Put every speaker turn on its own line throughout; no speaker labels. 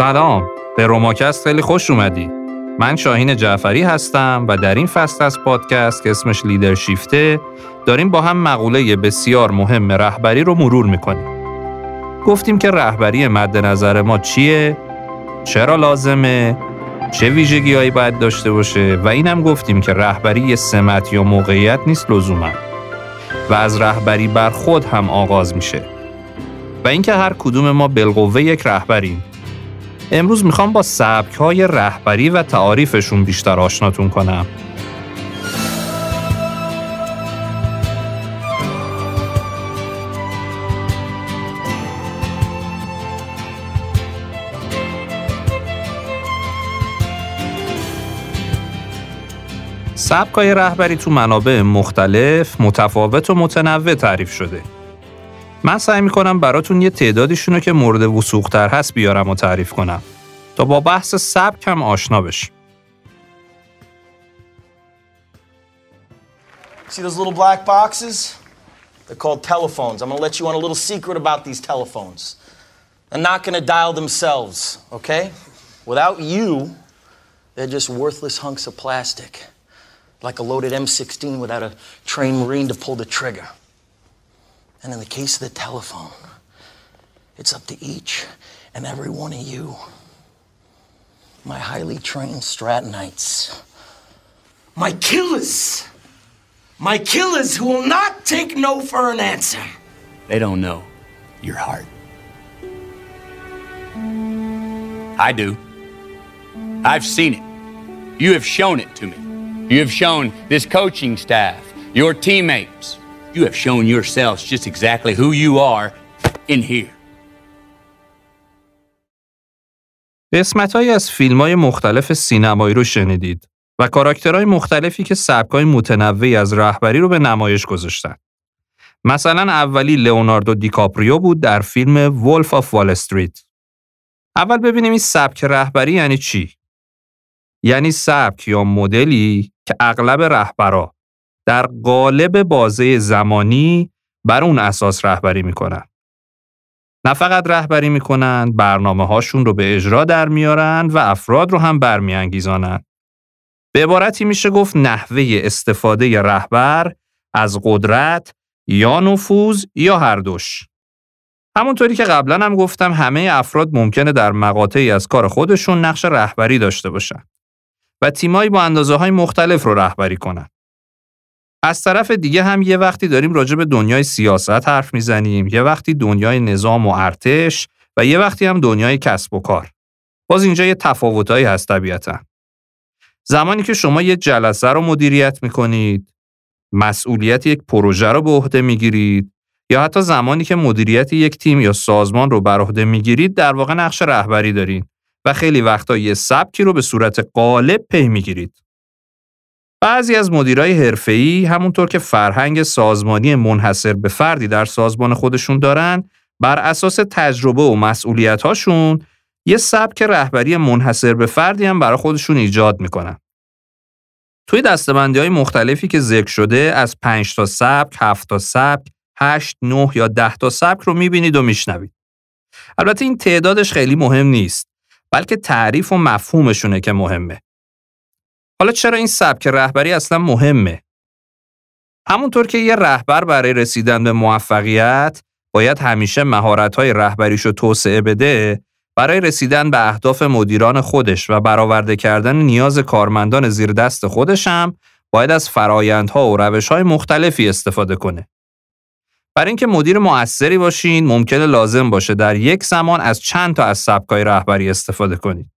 سلام. به روماکست خیلی خوش اومدی. من شاهین جعفری هستم و در این فصل از پادکست که اسمش لیدرشیفته داریم با هم مقوله بسیار مهم رهبری رو مرور می‌کنیم. گفتیم که رهبری مد نظر ما چیه؟ چرا لازمه؟ چه ویژگیهایی باید داشته باشه؟ و اینم گفتیم که رهبری سمت یا موقعیت نیست لزوما. و از رهبری بر خود هم آغاز میشه. و اینکه هر کدوم ما بالقوه یک رهبریم. امروز می‌خوام با سبک های رهبری و تعاریفشون بیشتر آشناتون کنم سبکای رهبری تو منابع مختلف، متفاوت و متنوع تعریف شده. من سعی می‌کنم براتون یه تعدادیشونو که مورد وسوقتر هست بیارم و تعریف کنم تا با بحث سبک هم آشنا بشیم.
See those little black boxes? They're called telephones. I'm going to let you on a little secret about these telephones. They're not going to dial themselves, okay? Without you, they're just worthless hunks of plastic. Like a loaded M16 without a trained Marine to pull the trigger. And in the case of the telephone, it's up to each and every one of you, my highly trained Stratonites, my killers, my killers who will not take no for an answer.
They don't know your heart. I do. I've seen it. You have shown it to me. You have shown this coaching staff, your teammates. You have shown yourselves just exactly who you are in here.
قسمت از فیلم های مختلف سینمایی رو شنیدید و کاراکترهای مختلفی که سبکای متنوعی از رهبری رو به نمایش گذاشتن. مثلا اولی لئوناردو دیکاپریو بود در فیلم Wolf of Wall Street. اول ببینیم این سبک رهبری یعنی چی؟ یعنی سبک یا مدلی که اغلب رهبرا در قالب بازه زمانی بر اون اساس رهبری می‌کنن. نه فقط رهبری می‌کنن، برنامه هاشون رو به اجرا در میارن و افراد رو هم برمیانگیزانن. به عبارتی میشه گفت نحوه استفاده رهبر از قدرت یا نفوذ یا هر دوش. همونطوری که قبلا هم گفتم همه افراد ممکنه در مقاطعی از کار خودشون نقش رهبری داشته باشن و تیمایی با اندازه های مختلف رو رهبری کنن. از طرف دیگه هم یه وقتی داریم راجع به دنیای سیاست حرف می‌زنیم، یه وقتی دنیای نظام و ارتش و یه وقتی هم دنیای کسب و کار. باز اینجا یه تفاوتایی هست طبیعتا. زمانی که شما یه جلسه رو مدیریت می‌کنید، مسئولیت یک پروژه رو به عهده می‌گیرید یا حتی زمانی که مدیریت یک تیم یا سازمان رو بر عهده می‌گیرید در واقع نقش رهبری دارید و خیلی وقتا یه سبکی رو به صورت غالب پی می‌گیرید. بعضی از مدیرای حرفه‌ای همونطور که فرهنگ سازمانی منحصر به فردی در سازمان خودشون دارن بر اساس تجربه و مسئولیت‌هاشون یه سبک رهبری منحصر به فردی هم برای خودشون ایجاد می‌کنن. توی دستبندی های مختلفی که ذکر شده از 5 تا سبک، 7 تا سبک، 8، 9 یا 10 تا سبک رو می‌بینید و میشنوید. البته این تعدادش خیلی مهم نیست بلکه تعریف و مفهومشونه که مهمه. حالا چرا این سبک رهبری اصلا مهمه؟ همونطور که یه رهبر برای رسیدن به موفقیت باید همیشه مهارت‌های رهبریشو توسعه بده برای رسیدن به اهداف مدیران خودش و برآورده کردن نیاز کارمندان زیر دست خودش هم باید از فرایندها و روش‌های مختلفی استفاده کنه. برای اینکه مدیر مؤثری باشین ممکنه لازم باشه در یک زمان از چند تا از سبکای رهبری استفاده کنید.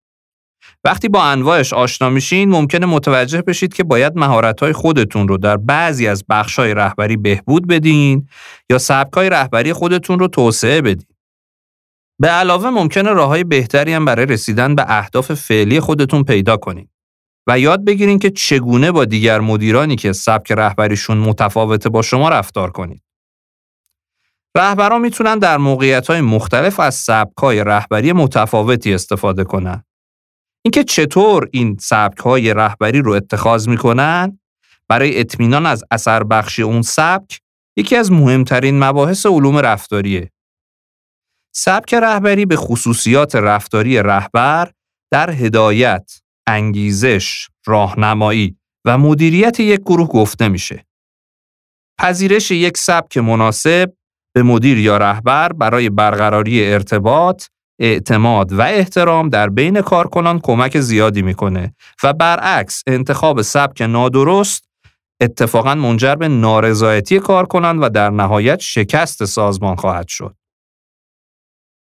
وقتی با انواعش آشنا میشین ممکنه متوجه بشید که باید مهارت‌های خودتون رو در بعضی از بخش‌های رهبری بهبود بدین یا سبکای رهبری خودتون رو توسعه بدین. به علاوه ممکنه راههای بهتری هم برای رسیدن به اهداف فعلی خودتون پیدا کنید و یاد بگیرین که چگونه با دیگر مدیرانی که سبک رهبریشون متفاوته با شما رفتار کنید. رهبران می‌تونن در موقعیت‌های مختلف از سبک‌های رهبری متفاوتی استفاده کنن. اینکه چطور این سبک‌های رهبری رو اتخاذ می‌کنن برای اطمینان از اثر بخشی اون سبک یکی از مهمترین مباحث علوم رفتاریه سبک رهبری به خصوصیات رفتاری رهبر در هدایت، انگیزش، راهنمایی و مدیریت یک گروه گفته میشه. پذیرش یک سبک مناسب به مدیر یا رهبر برای برقراری ارتباط، اعتماد و احترام در بین کارکنان کمک زیادی می‌کنه و برعکس انتخاب سبک نادرست اتفاقا منجر به نارضایتی کارکنان و در نهایت شکست سازمان خواهد شد.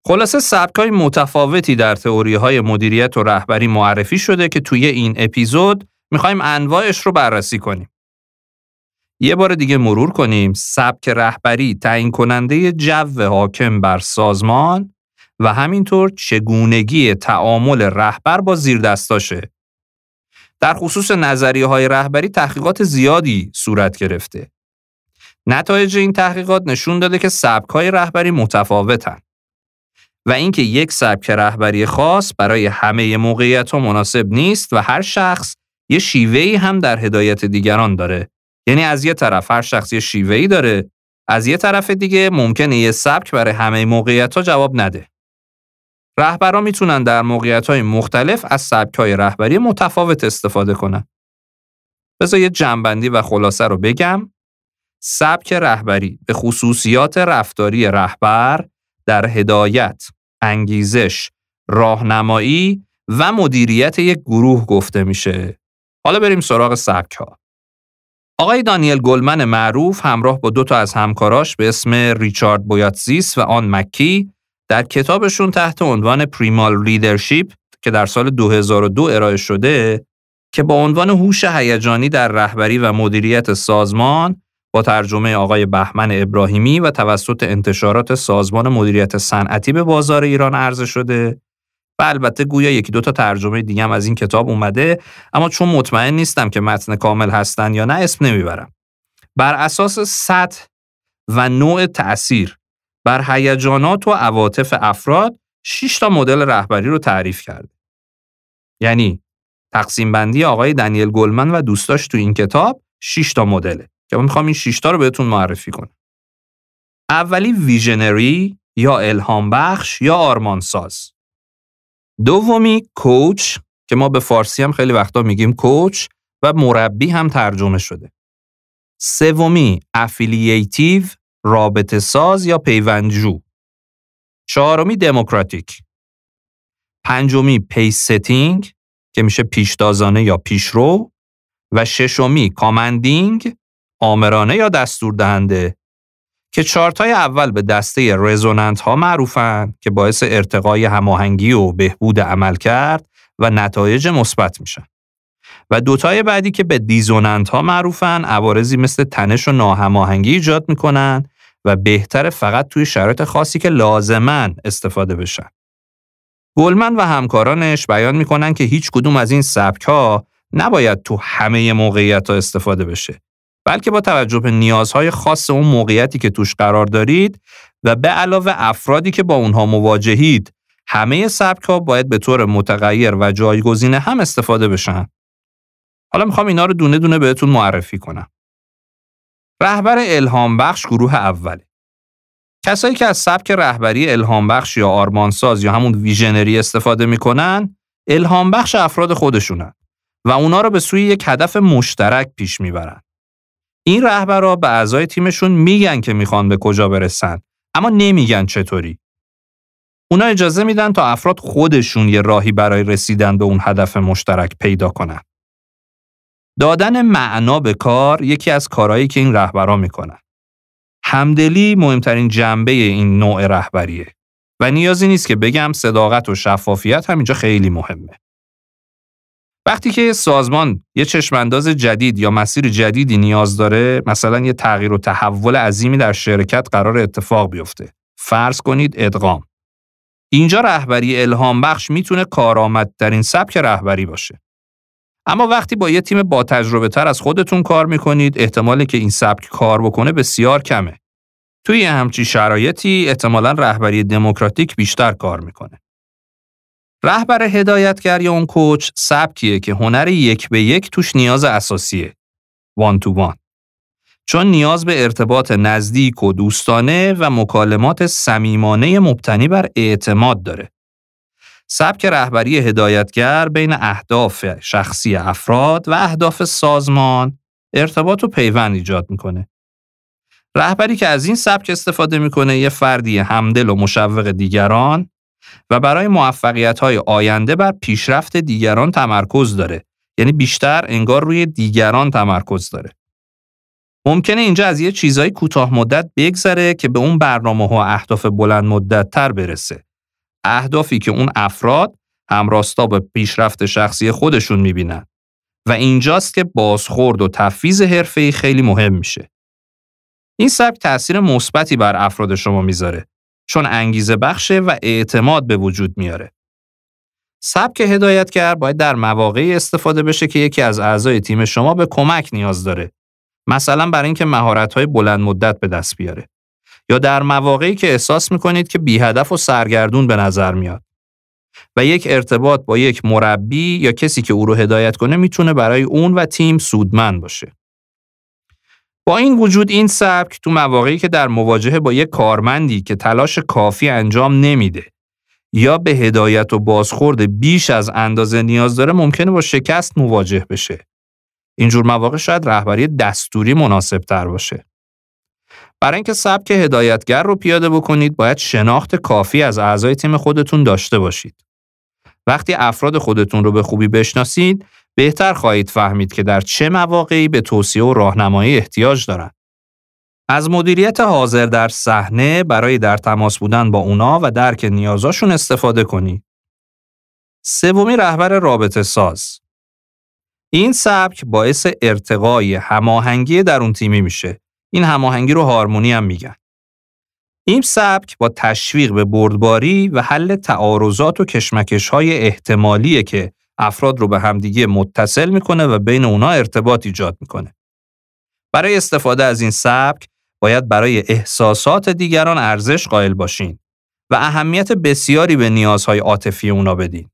خلاصه سبک های متفاوتی در تئوری های مدیریت و رهبری معرفی شده که توی این اپیزود می‌خوایم انواعش رو بررسی کنیم. یه بار دیگه مرور کنیم سبک رهبری تعیین کننده جو حاکم بر سازمان و همینطور چگونگی تعامل رهبر با زیردستاشه. در خصوص نظریه های رهبری تحقیقات زیادی صورت گرفته. نتایج این تحقیقات نشون داده که سبک های رهبری متفاوتن و اینکه یک سبک رهبری خاص برای همه موقعیت ها مناسب نیست و هر شخص یه شیوهی هم در هدایت دیگران داره. یعنی از یه طرف هر شخص یه شیوهی داره از یه طرف دیگه ممکنه یه سبک برای همه موقعیت ها جواب نده. رهبران می‌تونن در موقعیت های مختلف از سبک های رهبری متفاوت استفاده کنن. بذار یه جنبندی و خلاصه رو بگم. سبک رهبری به خصوصیات رفتاری رهبر در هدایت، انگیزش، راهنمایی و مدیریت یک گروه گفته میشه. حالا بریم سراغ سبک ها. آقای دانیل گلمن معروف همراه با دو تا از همکاراش به اسم ریچارد بویاتزیس و آن مکی در کتابشون تحت عنوان Primal Leadership که در سال 2002 ارائه شده که با عنوان هوش هیجانی در رهبری و مدیریت سازمان با ترجمه آقای بهمن ابراهیمی و توسط انتشارات سازمان مدیریت صنعتی به بازار ایران عرضه شده. و البته گویا یکی دو تا ترجمه دیگه هم از این کتاب اومده اما چون مطمئن نیستم که متن کامل هستن یا نه اسم نمی‌برم. بر اساس سطح و نوع تأثیر بر هیجانات و عواطف افراد 6 تا مدل رهبری رو تعریف کرده. یعنی تقسیم بندی آقای دنیل گلمن و دوستاش تو این کتاب 6 تا مدله که من می‌خوام این 6 تا رو بهتون معرفی کنم. اولی visionary یا الهام بخش یا آرمانساز. دومی coach که ما به فارسی هم خیلی وقتا میگیم coach و مربی هم ترجمه شده. سومی affiliative رابطه ساز یا پیوندجو؟ چهارمی دموکراتیک. پنجمی pacesetting که میشه پیشتازانه یا پیشرو. و ششمی commanding آمرانه یا دستور دهنده که چارتای اول به دسته رزونانت ها معروفن که باعث ارتقای هماهنگی و بهبود عمل کرد و نتایج مثبت میشن. و دوتای بعدی که به دیزوننت ها معروفن عوارضی مثل تنش و ناهماهنگی ایجاد می‌کنن و بهتر فقط توی شرایط خاصی که لازمن استفاده بشن. گلمن و همکارانش بیان می‌کنن که هیچ کدوم از این سبک ها نباید تو همه موقعیت ها استفاده بشه بلکه با توجه به نیازهای خاص اون موقعیتی که توش قرار دارید و به علاوه افرادی که با اونها مواجهید همه سبک ها باید به طور متغیر و جایگزینه هم استفاده بشن. حالا می‌خوام اینا رو دونه دونه بهتون معرفی کنم. رهبر الهام بخش گروه اوله. کسایی که از سبک رهبری الهام بخش یا آرمانساز یا همون ویژنری استفاده می‌کنن، الهام بخش افراد خودشونن و اونا رو به سوی یک هدف مشترک پیش می‌برن. این رهبرا به اعضای تیمشون میگن که می‌خوان به کجا برسن، اما نمیگن چطوری. اونا اجازه میدن تا افراد خودشون یه راهی برای رسیدن به اون هدف مشترک پیدا کنن. دادن معنا به کار یکی از کارهایی که این رهبرا می‌کنن. همدلی مهمترین جنبه این نوع رهبریه و نیازی نیست که بگم صداقت و شفافیت هم اینجا خیلی مهمه. وقتی که سازمان یه چشمانداز جدید یا مسیر جدیدی نیاز داره مثلا یه تغییر و تحول عظیمی در شرکت قرار اتفاق بیفته فرض کنید ادغام اینجا رهبری الهام بخش می‌تونه کارآمدترین سبک رهبری باشه اما وقتی با یه تیم با تجربه تر از خودتون کار می‌کنید احتمالی که این سبک کار بکنه بسیار کمه. توی همچی شرایطی احتمالا رهبری دموکراتیک بیشتر کار می‌کنه. رهبر هدایتگر یا اون کوچ سبکیه که هنر یک به یک توش نیاز اساسیه. وان تو وان. چون نیاز به ارتباط نزدیک و دوستانه و مکالمات صمیمانه مبتنی بر اعتماد داره. سبک رهبری هدایتگر بین اهداف شخصی افراد و اهداف سازمان ارتباط و پیوند ایجاد می‌کنه. رهبری که از این سبک استفاده می‌کنه یه فردی همدل و مشوق دیگران و برای موفقیت های آینده بر پیشرفت دیگران تمرکز داره. یعنی بیشتر انگار روی دیگران تمرکز داره. ممکنه اینجا از یه چیزای کوتاه مدت بگذره که به اون برنامه ها اهداف بلند مدت تر برسه. اهدافی که اون افراد همراستا به پیشرفت شخصی خودشون می‌بینن و اینجاست که بازخورد و تفویض حرفه‌ای خیلی مهم میشه این سبک تاثیر مثبتی بر افراد شما می‌ذاره چون انگیزه بخشه و اعتماد به وجود میاره. سبک هدایتگر باید در مواقعی استفاده بشه که یکی از اعضای تیم شما به کمک نیاز داره. مثلا برای اینکه مهارت‌های بلند مدت به دست بیاره. یا در مواقعی که احساس می‌کنید که بی هدف و سرگردون به نظر میاد. و یک ارتباط با یک مربی یا کسی که او رو هدایت کنه می‌تونه برای اون و تیم سودمند باشه. با این وجود این سبک تو مواقعی که در مواجهه با یک کارمندی که تلاش کافی انجام نمیده یا به هدایت و بازخورد بیش از اندازه نیاز داره ممکنه با شکست مواجه بشه. اینجور مواقع شاید رهبری دستوری مناسب تر باشه. برای اینکه سبک هدایتگر رو پیاده بکنید باید شناخت کافی از اعضای تیم خودتون داشته باشید. وقتی افراد خودتون رو به خوبی بشناسید بهتر خواهید فهمید که در چه مواقعی به توصیه و راهنمایی احتیاج دارند. از مدیریت حاضر در صحنه برای در تماس بودن با اونا و درک نیازاشون استفاده کنید. سومی رهبر رابطه ساز. این سبک باعث ارتقای هماهنگی در اون تیمی میشه. این هماهنگی رو هارمونی هم میگن. این سبک با تشویق به بردباری و حل تعارضات و کشمکش های احتمالیه که افراد رو به همدیگه متصل می‌کنه و بین اونا ارتباط ایجاد می‌کنه. برای استفاده از این سبک باید برای احساسات دیگران ارزش قائل باشین و اهمیت بسیاری به نیازهای عاطفی اونا بدین.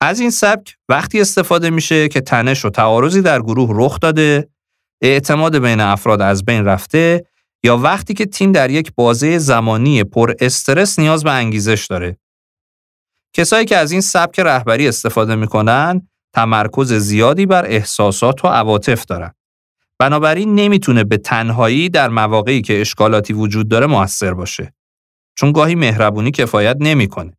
از این سبک وقتی استفاده میشه که تنش و تعارضی در گروه رخ داده، اعتماد بین افراد از بین رفته یا وقتی که تیم در یک بازه زمانی پر استرس نیاز به انگیزش داره کسایی که از این سبک رهبری استفاده می‌کنن تمرکز زیادی بر احساسات و عواطف دارن. بنابراین نمی‌تونه به تنهایی در مواقعی که اشکالاتی وجود داره موثر باشه. چون گاهی مهربونی کفایت نمی‌کنه.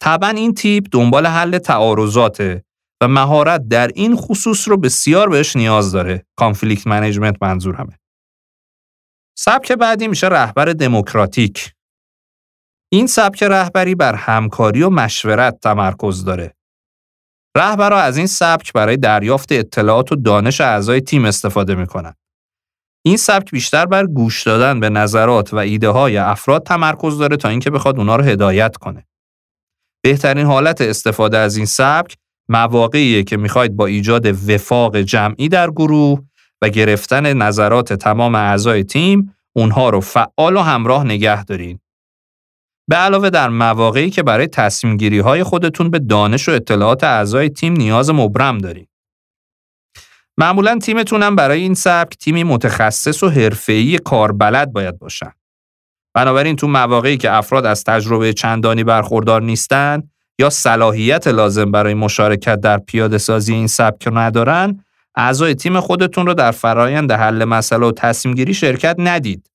طبعا این تیپ دنبال حل تعارضاته و مهارت در این خصوص رو بسیار بهش نیاز داره. conflict management منظورمه. سبک بعدی میشه رهبر دموکراتیک این سبک رهبری بر همکاری و مشورت تمرکز داره. رهبرها از این سبک برای دریافت اطلاعات و دانش اعضای تیم استفاده می‌کنن. این سبک بیشتر بر گوش دادن به نظرات و ایده های افراد تمرکز داره تا اینکه بخواد اونا رو هدایت کنه. بهترین حالت استفاده از این سبک مواقعیه که می‌خواید با ایجاد وفاق جمعی در گروه و گرفتن نظرات تمام اعضای تیم اونها رو فعال و همراه نگه دارین به علاوه در مواقعی که برای تصمیم گیری های خودتون به دانش و اطلاعات اعضای تیم نیاز مبرم دارید. معمولا تیمتون هم برای این سبک تیمی متخصص و حرفه‌ای کاربلد باید باشن. بنابراین تو مواقعی که افراد از تجربه چندانی برخوردار نیستن یا صلاحیت لازم برای مشارکت در پیاده سازی این سبک ندارن، اعضای تیم خودتون رو در فرایند حل مسئله و تصمیم گیری شرکت ندید.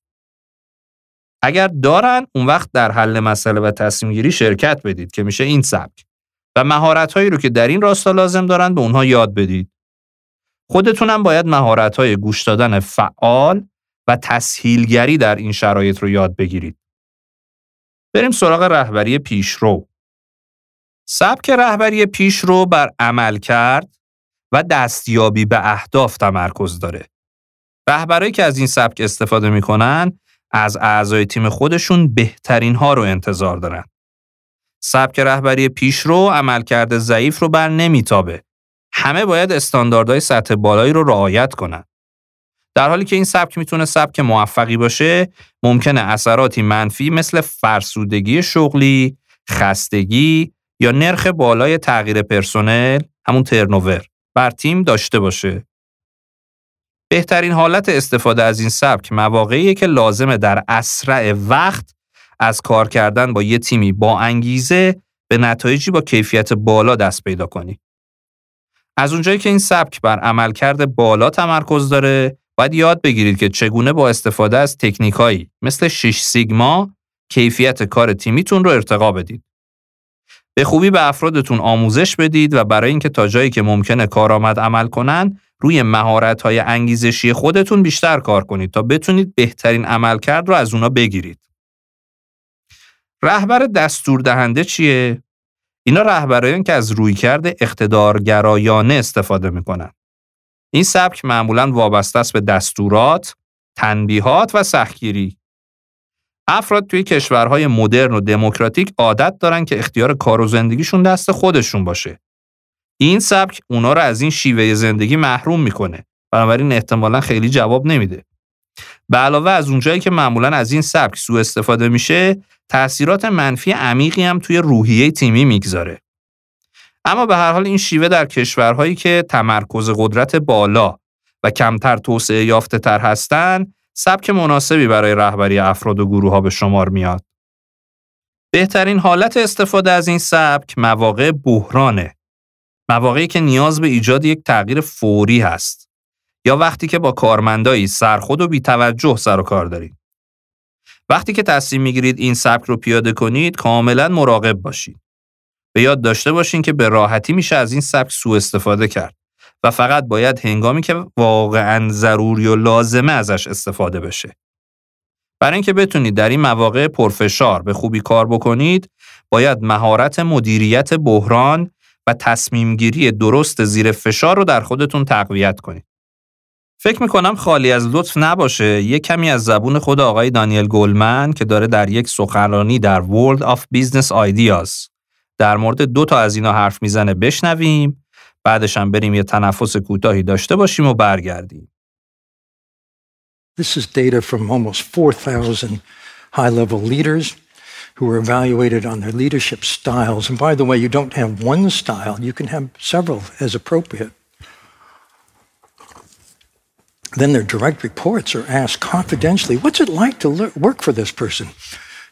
اگر دارن اون وقت در حل مسئله و تصمیم گیری شرکت بدید که میشه این سبک و مهارت هایی رو که در این راستا لازم دارن به اونها یاد بدید. خودتونم باید مهارت های گوش دادن فعال و تسهیلگری در این شرایط رو یاد بگیرید. بریم سراغ رهبری پیشرو. سبک رهبری پیشرو بر عمل کرد و دستیابی به اهداف تمرکز داره. رهبرایی که از این سبک استفاده می‌کنن از اعضای تیم خودشون بهترین ها رو انتظار دارن. سبک رهبری پیشرو عملکرد ضعیف رو بر نمیتابه. همه باید استانداردهای سطح بالایی رو رعایت کنن. در حالی که این سبک می‌تونه سبک موفقی باشه، ممکنه اثراتی منفی مثل فرسودگی شغلی، خستگی یا نرخ بالای تغییر پرسنل، همون ترنوور، بر تیم داشته باشه. بهترین حالت استفاده از این سبک مواقعیه که لازمه در اسرع وقت از کار کردن با یه تیمی با انگیزه به نتایجی با کیفیت بالا دست پیدا کنی. از اونجایی که این سبک بر عملکرد بالا تمرکز داره، باید یاد بگیرید که چگونه با استفاده از تکنیکایی مثل 6 سیگما کیفیت کار تیمیتون رو ارتقا بدید. به خوبی به افرادتون آموزش بدید و برای اینکه تا جایی که ممکنه کارآمد عمل کنن روی مهارت‌های انگیزشی خودتون بیشتر کار کنید تا بتونید بهترین عملکرد رو از اونا بگیرید. رهبر دستور دهنده چیه؟ اینا رهبرایان که از رویکرد اقتدارگرایانه استفاده می‌کنن. این سبک معمولا وابسته است به دستورات، تنبیهات و سختگیری. افراد توی کشورهای مدرن و دموکراتیک عادت دارن که اختیار کار و زندگیشون دست خودشون باشه. این سبک اونا رو از این شیوه زندگی محروم می‌کنه. بنابراین احتمالا خیلی جواب نمیده. به علاوه از اونجایی که معمولا از این سبک سوء استفاده میشه، تأثیرات منفی عمیقی هم توی روحیه تیمی می‌گذاره. اما به هر حال این شیوه در کشورهایی که تمرکز قدرت بالا و کمتر توسعه یافته تر هستند سبک مناسبی برای رهبری افراد و گروه ها به شمار میاد. بهترین حالت استفاده از این سبک مواقع بحرانه. مواقعی که نیاز به ایجاد یک تغییر فوری هست. یا وقتی که با کارمندایی سرخود و بیتوجه سر و کار دارید. وقتی که تصمیم می‌گیرید این سبک رو پیاده کنید کاملا مراقب باشید. به یاد داشته باشین که به راحتی میشه از این سبک سوء استفاده کرد و فقط باید هنگامی که واقعا ضروری و لازمه ازش استفاده بشه. برای اینکه بتونید در این مواقع پرفشار به خوبی کار بکنید، باید مهارت مدیریت بحران و تصمیم گیری درست زیر فشار رو در خودتون تقویت کنید. فکر می‌کنم خالی از لطف نباشه یه کمی از زبون خود آقای دانیل گلمن که داره در یک سخنرانی در World of Business Ideas در مورد دو تا از اینا حرف می‌زنه بشنویم بعدش هم بریم یه تنفس کوتاهی داشته باشیم و برگردیم.
This is data from almost 4,000 high-level leaders who were evaluated on their leadership styles. And by the way, you don't have one style, you can have several as appropriate. Then their direct reports are asked confidentially, what's it like to work for this person?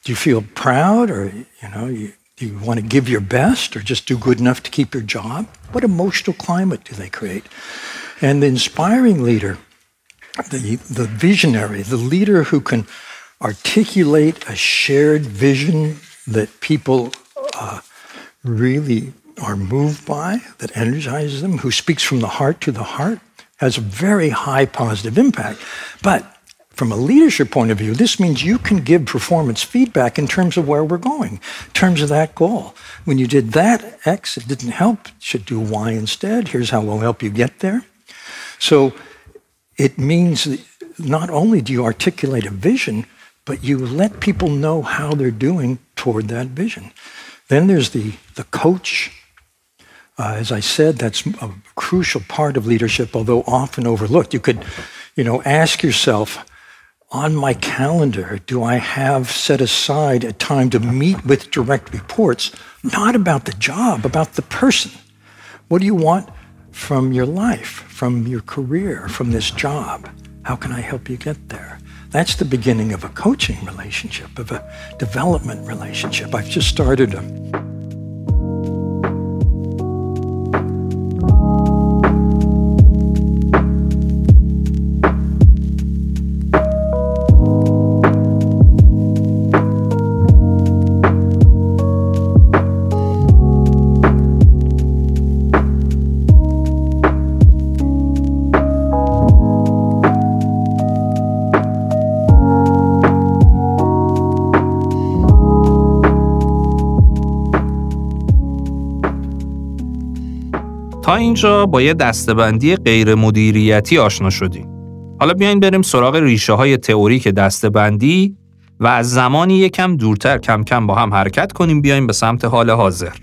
Do you feel proud or, you know, you, do you want to give your best or just do good enough to keep your job? What emotional climate do they create? And the inspiring leader, the, the visionary, the leader who can articulate a shared vision that people uh, really are moved by, that energizes them, who speaks from the heart to the heart, has a very high positive impact. But from a leadership point of view, this means you can give performance feedback in terms of where we're going, in terms of that goal. When you did that, X, it didn't help, should do Y instead. Here's how we'll help you get there. So it means not only do you articulate a vision, but you let people know how they're doing toward that vision. Then there's the, the coach. Uh, as I said, that's a crucial part of leadership, although often overlooked. You could, you know, ask yourself, on my calendar do I have set aside a time to meet with direct reports, not about the job, about the person? What do you want from your life, from your career, from this job? How can I help you get there? That's the beginning of a coaching relationship, of a development relationship. I've just started a
اینجا با یه دستبندی غیر مدیریتی آشنا شدیم. حالا بیاین بریم سراغ ریشه های تئوریک دستبندی و از زمانی یکم دورتر کم کم با هم حرکت کنیم بیایم به سمت حال حاضر.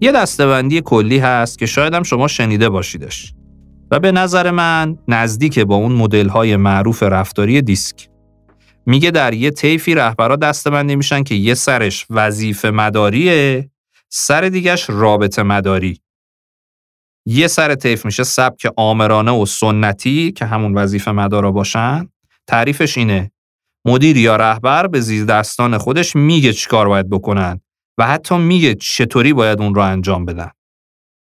یه دستبندی کلی هست که شاید هم شما شنیده باشیدش و به نظر من نزدیک با اون مدل های معروف رفتاری دیسک. میگه در یه طیفی رهبرا دستبندی میشن که یه سرش وظیفه مداریه، سر دیگش رابطه مداری. یه سر طیف میشه سبک آمرانه و سنتی که همون وظیفه مدارا باشن تعریفش اینه مدیر یا رهبر به زیر دستان خودش میگه چیکار باید بکنن و حتی میگه چطوری باید اون رو انجام بدن.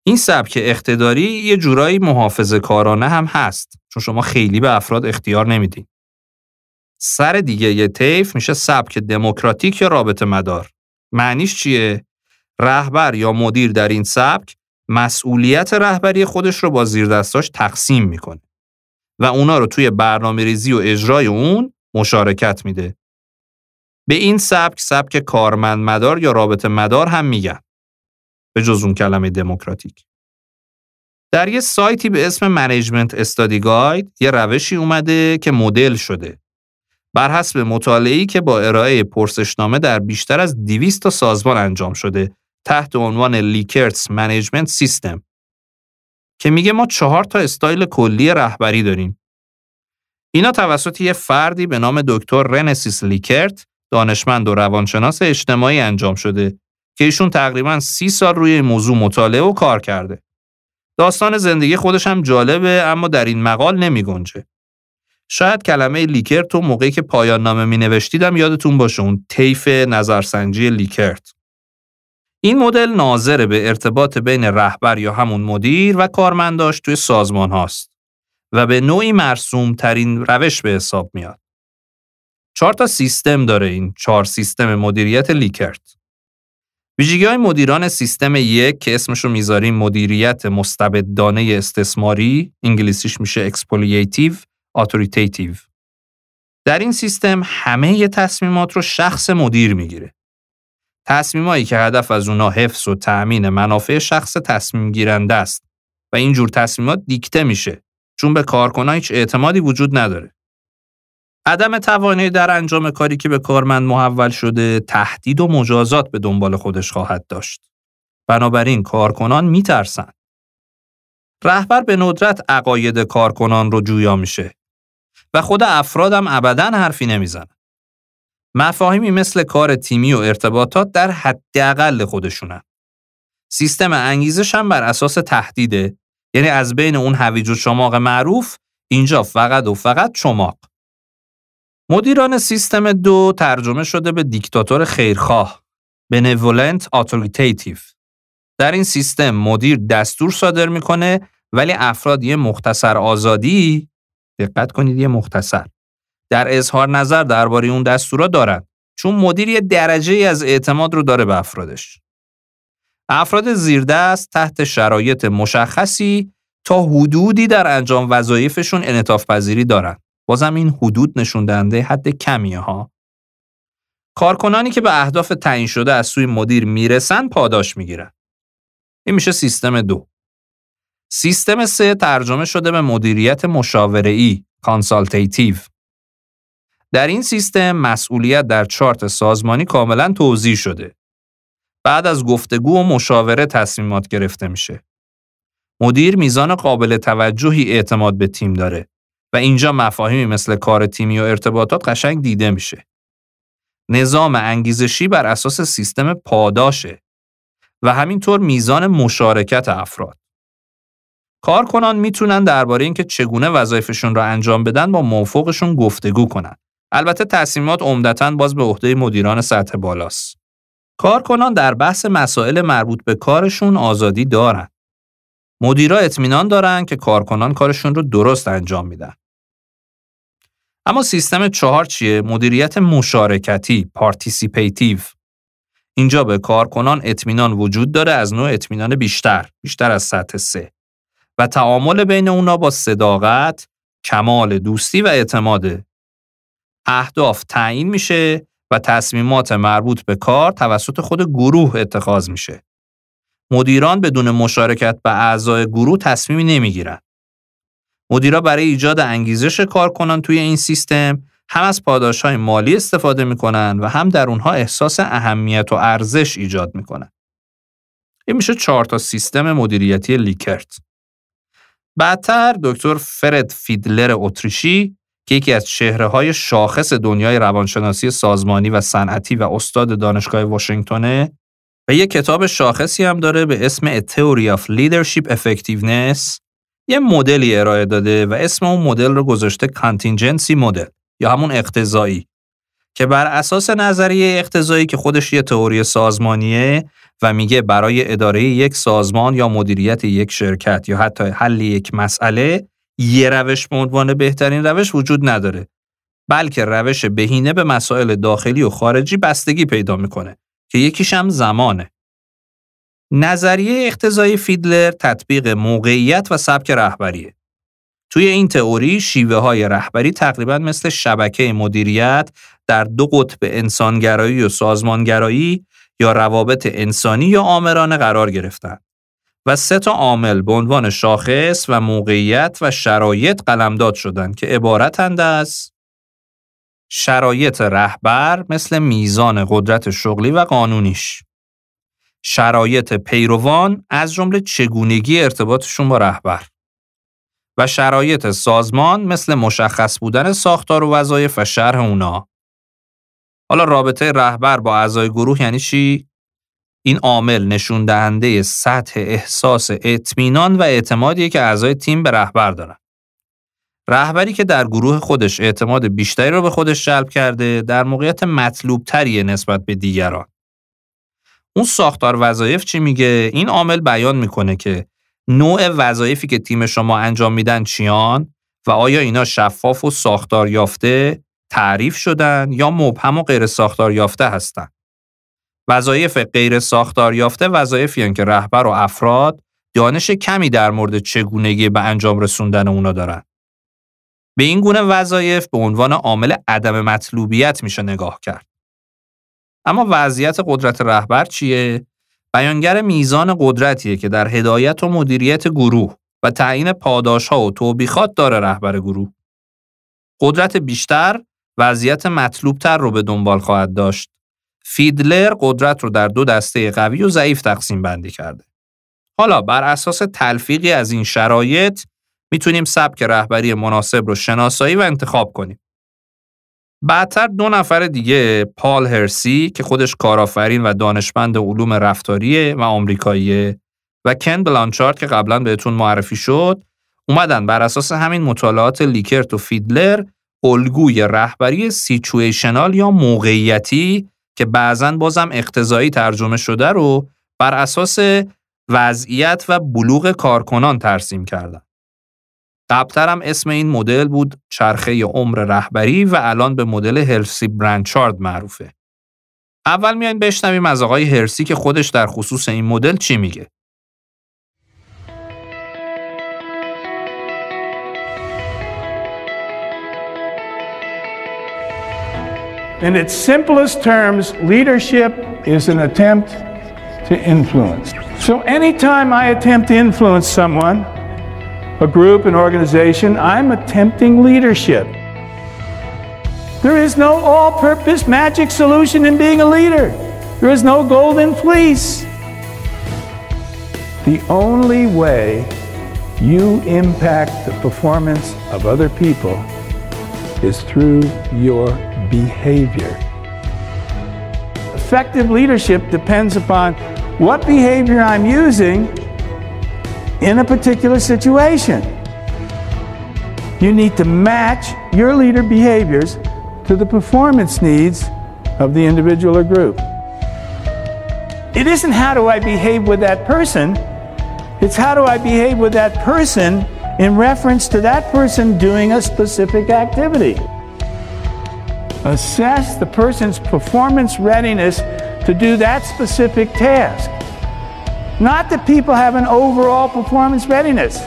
این سبک اقتداری یه جورایی محافظه کارانه هم هست چون شما خیلی به افراد اختیار نمیدین. سر دیگه یه طیف میشه سبک دموکراتیک یا رابطه مدار. معنیش چیه؟ رهبر یا مدیر در این سبک مسئولیت رهبری خودش رو با زیردستاش تقسیم می‌کنه و اونا رو توی برنامه ریزی و اجرای اون مشارکت میده. به این سبک سبک کارمند مدار یا رابطه مدار هم میگن. به جز اون کلمه دموکراتیک. در یه سایتی به اسم منیجمنت استادی گاید یه روشی اومده که مدل شده. بر حسب مطالعه‌ای که با ارائه پرسشنامه در بیشتر از 200 تا سازمان انجام شده تحت عنوان Likert's management system که میگه ما چهار تا استایل کلی رهبری داریم. اینا توسط یه فردی به نام دکتر رنسیس لیکرت دانشمند و روانشناس اجتماعی انجام شده که ایشون تقریبا سی سال روی این موضوع مطالعه و کار کرده. داستان زندگی خودش هم جالبه اما در این مقال نمی گنجه. شاید کلمه لیکرت تو موقعی که پایان نامه می نوشتیدم یادتون باشه اون طیف نظرسنجی لیکرت. این مدل ناظر به ارتباط بین رهبر یا همون مدیر و کارمنداش توی سازمان هاست و به نوعی مرسوم ترین روش به حساب میاد. چهار تا سیستم داره این چهار سیستم مدیریت لیکرت. ویژگی های مدیران سیستم یک که اسمشو می‌ذاریم مدیریت مستبدانه استثماری انگلیسیش میشه exploitative authoritative در این سیستم همه تصمیمات رو شخص مدیر می‌گیره تصمیمایی که هدف از اونا حفظ و تأمین منافع شخص تصمیم گیرنده است و اینجور تصمیمات دیکته میشه چون به کارکنان هیچ اعتمادی وجود نداره عدم توانایی در انجام کاری که به کارمند محول شده تهدید و مجازات به دنبال خودش خواهد داشت. بنابراین کارکنان میترسند. رهبر به ندرت عقاید کارکنان رو جویا میشه و خود افرادم ابدا حرفی نمی‌زنن. مفاهیمی مثل کار تیمی و ارتباطات در حداقل خودشونن. سیستم انگیزش هم بر اساس تهدیده یعنی از بین اون هویج و شماق معروف اینجا فقط و فقط شماق. مدیران سیستم دو ترجمه شده به دیکتاتور خیرخواه Benevolent Authoritative در این سیستم مدیر دستور صادر می‌کنه ولی افراد یه مختصر آزادی دقت کنید یه مختصر در اظهار نظر درباره اون دستورا دارن چون مدیر یه درجه ای از اعتماد رو داره به افرادش افراد زیردست تحت شرایط مشخصی تا حدودی در انجام وظایفشون انعطاف پذیری دارن بازم این حدود نشون دهنده حد کمیه ها. کارکنانی که به اهداف تعیین شده از سوی مدیر می‌رسن پاداش می‌گیرن. این میشه سیستم دو. سیستم سه ترجمه شده به مدیریت مشاوره‌ای consultative. در این سیستم مسئولیت در چارت سازمانی کاملا توزیع شده. بعد از گفتگو و مشاوره تصمیمات گرفته میشه. مدیر میزان قابل توجهی اعتماد به تیم داره و اینجا مفاهیمی مثل کار تیمی و ارتباطات قشنگ دیده میشه. نظام انگیزشی بر اساس سیستم پاداشه و همینطور میزان مشارکت افراد. کارکنان می‌تونن درباره اینکه چگونه وظایفشون را انجام بدن با موفقشون گفتگو کنن. البته تصمیمات عمدتا باز به عهده مدیران سطح بالاست. کارکنان در بحث مسائل مربوط به کارشون آزادی دارن. مدیرا اطمینان دارن که کارکنان کارشون رو درست انجام میدن. اما سیستم چهار چیه؟ مدیریت مشارکتی، participative. اینجا به کارکنان اطمینان وجود داره از نوع اطمینان بیشتر، بیشتر از سطح سه. و تعامل بین اونا با صداقت، کمال دوستی و اعتماده. اهداف تعیین میشه و تصمیمات مربوط به کار توسط خود گروه اتخاذ میشه. مدیران بدون مشارکت به اعضای گروه تصمیمی نمی‌گیرن. مدیرا برای ایجاد انگیزش کارکنان توی این سیستم هم از پاداش های مالی استفاده می‌کنن و هم در اونها احساس اهمیت و ارزش ایجاد می‌کنن. این میشه چهار تا سیستم مدیریتی لیکرت. بعدتر دکتر فرد فیدلر اتریشی که یکی از چهره های شاخص دنیای روانشناسی سازمانی و صنعتی و استاد دانشگاه واشنگتنه و یه کتاب شاخصی هم داره به اسم A Theory of Leadership Effectiveness. یه مدلی ارائه داده و اسم اون مدل رو گذاشته Contingency مدل یا همون اقتضایی که بر اساس نظریه اقتضایی که خودش یه تئوری سازمانیه و میگه برای اداره یک سازمان یا مدیریت یک شرکت یا حتی حل یک مسئله یه روش به عنوان بهترین روش وجود نداره بلکه روش بهینه به مسائل داخلی و خارجی بستگی پیدا می‌کنه که یکیش هم زمانه. نظریه اقتضای فیدلر تطبیق موقعیت و سبک رهبریه. توی این تئوری شیوه های رهبری تقریبا مثل شبکه مدیریت در دو قطب انسانگرایی و سازمانگرایی یا روابط انسانی یا آمرانه قرار گرفتند و سه تا عامل به عنوان شاخص و موقعیت و شرایط قلمداد شدند که عبارتند از شرایط رهبر مثل میزان قدرت شغلی و قانونیش شرایط پیروان از جمله چگونگی ارتباطشون با رهبر و شرایط سازمان مثل مشخص بودن ساختار و وظایف و شرح اونا. حالا رابطه رهبر با اعضای گروه یعنی چی؟ این عامل نشون دهنده سطح احساس اطمینان و اعتمادیه که اعضای تیم به رهبر دارن. رهبری که در گروه خودش اعتماد بیشتری رو به خودش جلب کرده در موقعیت مطلوب تریه نسبت به دیگران. اون ساختار وظایف چی میگه؟ این عامل بیان می‌کنه که نوع وظایفی که تیم شما انجام میدن چیان و آیا اینا شفاف و ساختار یافته تعریف شدن یا مبهم و غیر ساختار یافته هستند. وظایف غیر ساختار یافته وظایفی که رهبر و افراد دانش کمی در مورد چگونگی به انجام رسوندن اونا دارن. به این گونه وظایف به عنوان عامل عدم مطلوبیت میشه نگاه کرد. اما وضعیت قدرت رهبر چیه؟ بیانگر میزان قدرتیه که در هدایت و مدیریت گروه و تعیین پاداش ها و توبیخات داره رهبر گروه. قدرت بیشتر وضعیت مطلوبتر رو به دنبال خواهد داشت. فیدلر قدرت رو در دو دسته قوی و ضعیف تقسیم بندی کرده. حالا بر اساس تلفیقی از این شرایط می‌تونیم سبک رهبری مناسب رو شناسایی و انتخاب کنیم. بعدتر دو نفر دیگه پال هرسی که خودش کارآفرین و دانشمند علوم رفتاریه و آمریکاییه و کن بلانچارد که قبلا بهتون معرفی شد اومدن بر اساس همین مطالعات لیکرت و فیدلر الگوی رهبری situational یا موقعیتی که بعضا بازم اقتضایی ترجمه شده رو بر اساس وضعیت و بلوغ کارکنان ترسیم کردن. قبلتر هم اسم این مدل بود چرخه عمر رهبری و الان به مدل هرسی برانچارد معروفه. اول میایم بشنویم از آقای هرسی که خودش در خصوص این مدل چی میگه.
In its simplest terms, leadership is an attempt to influence. So anytime I attempt to influence someone, a group, an organization, I'm attempting leadership. There is no all purpose magic solution in being a leader, there is no golden fleece. The only way you impact the performance of other people is through your behavior. Effective leadership depends upon what behavior I'm using in a particular situation. You need to match your leader behaviors to the performance needs of the individual or group. It isn't how do I behave with that person, it's how do I behave with that person in reference to that person doing a specific activity. Assess the person's performance readiness to do that specific task. Not that people have an overall performance readiness.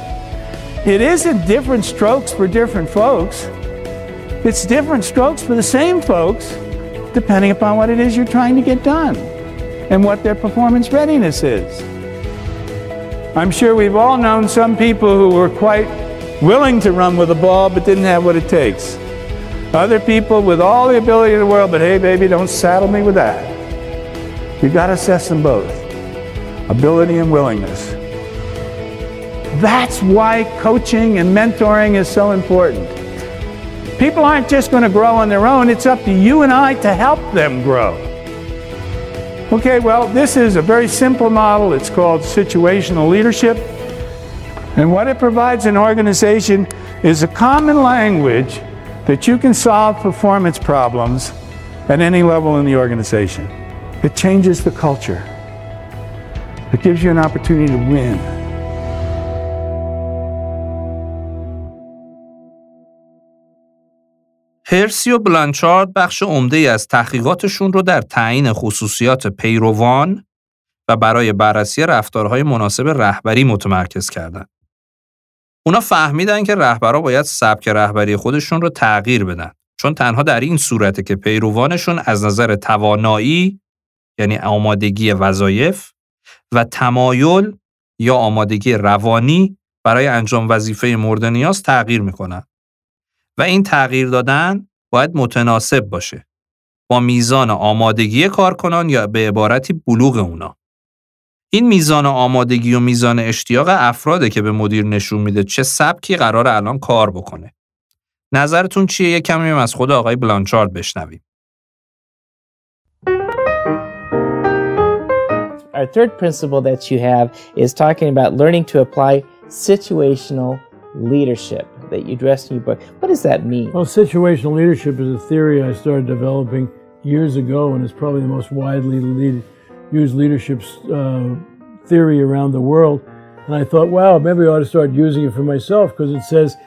It isn't different strokes for different folks. It's different strokes for the same folks, depending upon what it is you're trying to get done and what their performance readiness is. I'm sure we've all known some people who were quite willing to run with the ball but didn't have what it takes. Other people with all the ability in the world, but hey, baby, don't saddle me with that. You've got to assess them both ability and willingness. That's why coaching and mentoring is so important. People aren't just going to grow on their own, it's up to you and I to help them grow. Okay, well, this is a very simple model. It's called situational leadership. And what it provides an organization is a common language that you can solve performance problems at any level in the organization. It changes the culture. It gives you an opportunity to win.
هرسی و بلانچارد بخش عمده از تحقیقاتشون رو در تعیین خصوصیات پیروان و برای بررسی رفتارهای مناسب رهبری متمرکز کردند. اونا فهمیدن که رهبرها باید سبک رهبری خودشون رو تغییر بدن. چون تنها در این صورته که پیروانشون از نظر توانایی یعنی آمادگی وظایف و تمایل یا آمادگی روانی برای انجام وظیفه مورد نیاز تغییر می‌کنن. و این تغییر دادن باید متناسب باشه. با میزان آمادگی کارکنان یا به عبارتی بلوغ اونا. این میزان آمادگی و میزان اشتیاق افراده که به مدیر نشون میده چه سبکی قرار الان کار بکنه. نظرتون چیه؟ یه کمی از خود آقای بلانچارد بشنویم.
Our third principle that you have is talking about learning to apply situational leadership that you addressed in your book. What does that mean?
Well, situational leadership is a theory I started developing years ago, and it's probably the most widely lead, used leadership uh, theory around the world. And I thought, wow, maybe I ought to start using it for myself because it says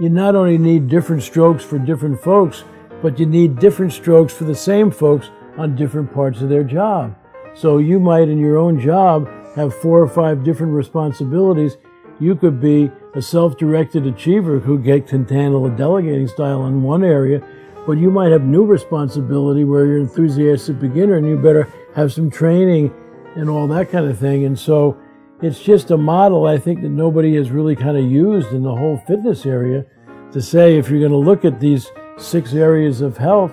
you not only need different strokes for different folks, but you need different strokes for the same folks on different parts of their job. So you might, in your own job, have four or five different responsibilities. You could be a self-directed achiever who can handle a delegating style in one area, but you might have new responsibility where you're an enthusiastic beginner and you better have some training and all that kind of thing. And so it's just a model I think that nobody has really kind of used in the whole fitness area to say if you're going to look at these six areas of health,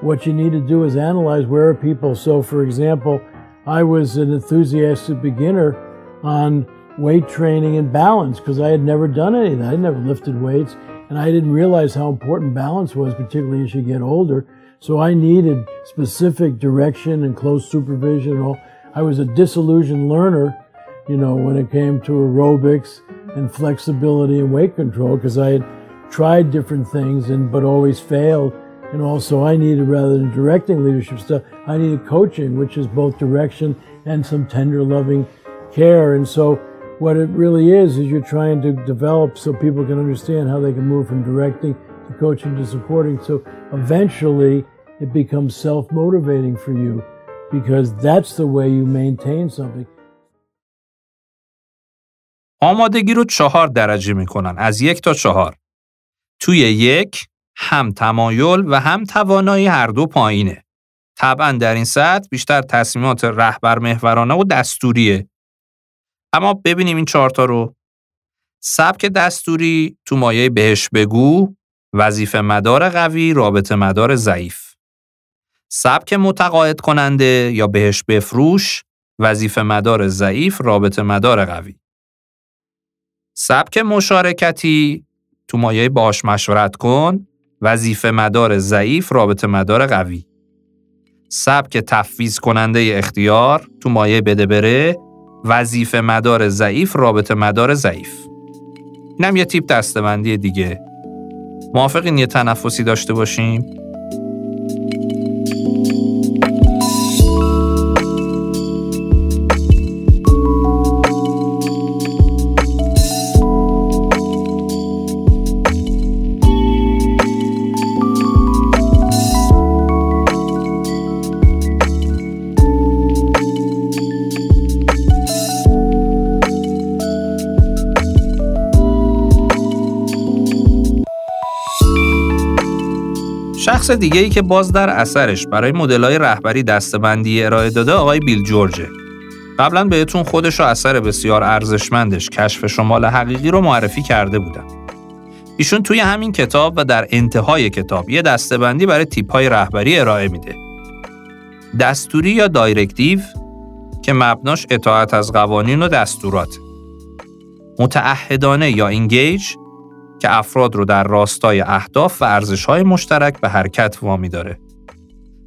what you need to do is analyze where are people. So, for example, I was an enthusiastic beginner on weight training and balance because I had never done anything. I never lifted weights and I didn't realize how important balance was, particularly as you get older. So I needed specific direction and close supervision all. I was a disillusioned learner, you know, when it came to aerobics and flexibility and weight control because I had tried different things and but always failed. And also I needed rather than directing leadership stuff, I needed coaching, which is both direction and some tender loving care. And so what it really is is you're trying to develop so people can understand how they can move from directing to coaching to supporting. So eventually it becomes self-motivating for you because that's the way you maintain something.
آمادگی رو چهار درجه می‌کنن از یک تا چهار. توی یک هم تمایل و هم توانایی هر دو پایینه. طبعا در این سطح بیشتر تصمیمات رهبر محورانه و دستوریه. اما ببینیم این چهارتا رو. سبک دستوری تو مایه بهش بگو، وظیفه مدار قوی، رابطه مدار ضعیف. سبک متقاعد کننده یا بهش بفروش، وظیفه مدار ضعیف، رابطه مدار قوی. سبک مشارکتی تو مایه باش مشورت کن، وظیفه مدار ضعیف، رابطه مدار قوی. سبک تفویض کننده اختیار تو مایه بده بره، وظیفه مدار ضعیف، رابطه مدار ضعیف. اینم یه تیپ دستبندی دیگه. موافقین یه تنفسی داشته باشیم؟ شخص دیگه ای که باز در اثرش برای مدل‌های رهبری دستبندی ارائه داده آقای بیل جورجه. قبلا بهتون خودش و اثر بسیار ارزشمندش کشف شمال حقیقی رو معرفی کرده بودم. ایشون توی همین کتاب و در انتهای کتاب یه دستبندی برای تیپ‌های رهبری ارائه میده. دستوری یا directive که مبناش اطاعت از قوانین و دستوراته. متعهدانه یا engaged که افراد رو در راستای اهداف و ارزش‌های مشترک به حرکت وامی داره.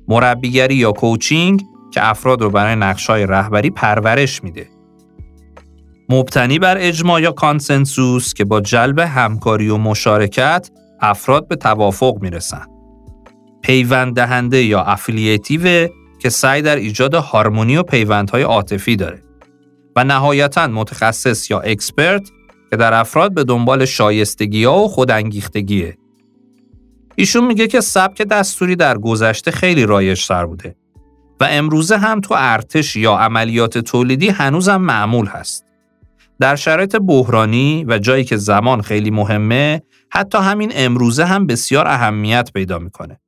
مربیگری یا coaching که افراد رو برای نقشای رهبری پرورش میده. مبتنی بر اجماع یا consensus که با جلب همکاری و مشارکت افراد به توافق می‌رسن. پیوند دهنده یا affiliative که سعی در ایجاد هارمونی و پیوندهای عاطفی داره. و نهایتا متخصص یا اکسپرت که در افراد به دنبال شایستگی ها و خودانگیختگیه. ایشون میگه که سبک دستوری در گذشته خیلی رایج تر بوده و امروزه هم تو ارتش یا عملیات تولیدی هنوزم معمول هست. در شرایط بحرانی و جایی که زمان خیلی مهمه حتی همین امروزه هم بسیار اهمیت پیدا می‌کنه.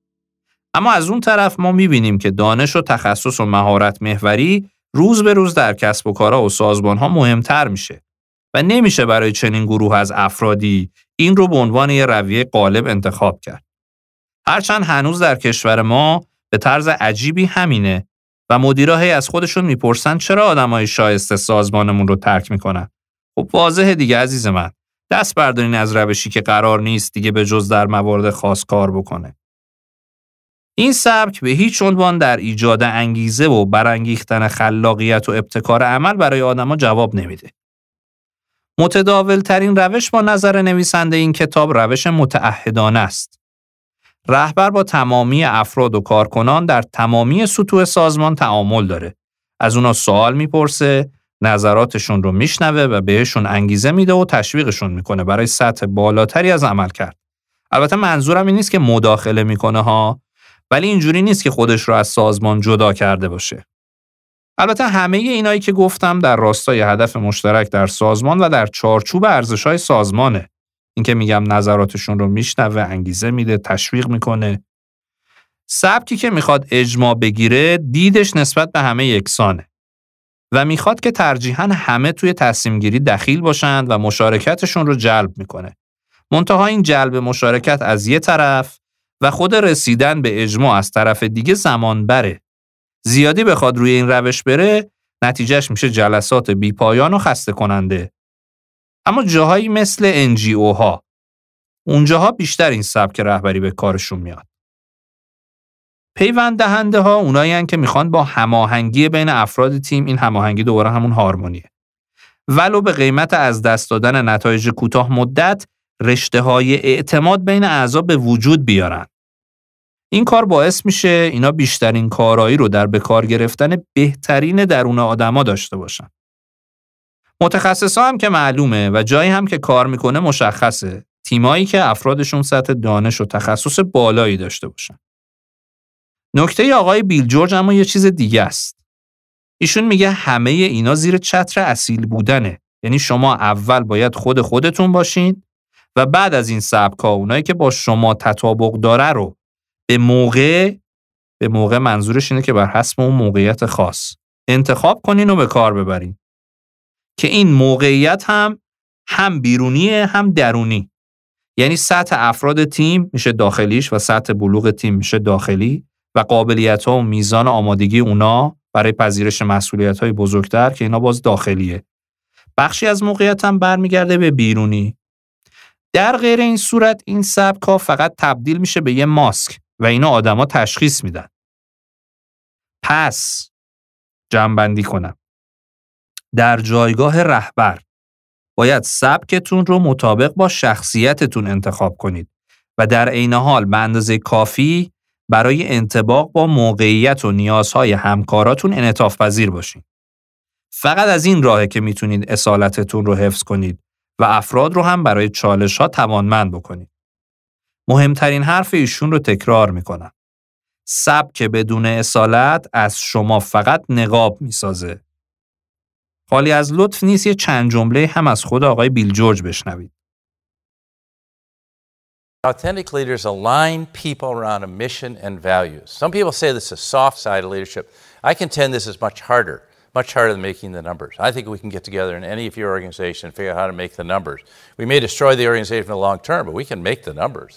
اما از اون طرف ما می‌بینیم که دانش و تخصص و مهارت محوری روز به روز در کسب و کارها و سازمان ها مهمتر میشه و نمیشه برای چنین گروه از افرادی این رو به عنوان یه رویه غالب انتخاب کرد. هرچند هنوز در کشور ما به طرز عجیبی همینه و مدیرها از خودشون می‌پرسن چرا آدمای شایسته سازمانمون رو ترک می‌کنن. خب واضحه دیگه عزیز من. دست بردارین از روشی که قرار نیست دیگه به جز در موارد خاص کار بکنه. این سبک به هیچ عنوان در ایجاد انگیزه و برانگیختن خلاقیت و ابتکار عمل برای آدما جواب نمیده. متداول ترین روش با نظر نویسنده این کتاب روش متعهدانه است. رهبر با تمامی افراد و کارکنان در تمامی سطوح سازمان تعامل داره. از اونا سوال می‌پرسه، نظراتشون رو میشنوه و بهشون انگیزه میده و تشویقشون می‌کنه برای سطح بالاتری از عمل کرد. البته منظورم این نیست که مداخله می‌کنه ها ولی اینجوری نیست که خودش رو از سازمان جدا کرده باشه. البته همه اینایی که گفتم در راستای هدف مشترک در سازمان و در چارچوب ارزش‌های سازمانه. اینکه میگم نظراتشون رو میشنوه، انگیزه میده، تشویق می‌کنه. سبکی که می‌خواد اجماع بگیره، دیدش نسبت به همه یکسانه. و می‌خواد که ترجیحاً همه توی تصمیم گیری دخیل باشند و مشارکتشون رو جلب می‌کنه. منتها این جلب مشارکت از یه طرف و خود رسیدن به اجماع از طرف دیگه زمان بره. زیادی بخواد روی این روش بره نتیجهش میشه جلسات بیپایان و خسته کننده. اما جاهایی مثل NGO ها اونجاها بیشتر این سبک رهبری به کارشون میاد. پیوند دهنده ها اونایی که می‌خوان با هماهنگی بین افراد تیم این هماهنگی دوباره همون هارمونیه. ولو به قیمت از دست دادن نتایج کوتاه مدت رشته های اعتماد بین اعضا به وجود بیارن. این کار باعث میشه اینا بیشترین کارایی رو در به گرفتن بهترین درون آدما داشته باشن. متخصصا هم که معلومه و جایی هم که کار می‌کنه مشخصه تیمایی که افرادشون سطح دانش و تخصص بالایی داشته باشن. نکته آقای بیل جورج اما یه چیز دیگه است. ایشون میگه همه اینا زیر چتر اصیل بودنه. یعنی شما اول باید خود خودتون باشین و بعد از این سبک اونایی که با شما تطابق داره رو به موقع به موقع منظورش اینه که بر حسب اون موقعیت خاص. انتخاب کنین و به کار ببرین. که این موقعیت هم هم بیرونیه هم درونی. یعنی سطح افراد تیم میشه داخلیش و سطح بلوغ تیم میشه داخلی و قابلیت ها و میزان آمادگی اونا برای پذیرش مسئولیت های بزرگتر که اینا باز داخلیه. بخشی از موقعیت هم برمیگرده به بیرونی. در غیر این صورت این سبک ها فقط تبدیل میشه به یه ماسک. و اینو آدما تشخیص میدن. پس جمعبندی کنم. در جایگاه رهبر باید سبکتون رو مطابق با شخصیتتون انتخاب کنید و در عین حال به اندازه کافی برای انتباق با موقعیت و نیازهای همکاراتون انعطاف پذیر باشین. فقط از این راهه که می‌تونید اصالتتون رو حفظ کنید و افراد رو هم برای چالش ها توانمند بکنید. مهمترین حرف ایشون رو تکرار می‌کنم. سبک بدون اصالت از شما فقط نقاب می‌سازه. خالی از لطف نیست یه چند جمله هم از خود آقای بیل جورج بشنوید.
Authentic leaders align people around a mission and values. Some people say this is a soft side of leadership. I contend this is much harder, much harder than making the numbers. I think we can get together in any of your organization and figure out how to make the numbers. We may destroy the organization in the long term, but we can make the numbers.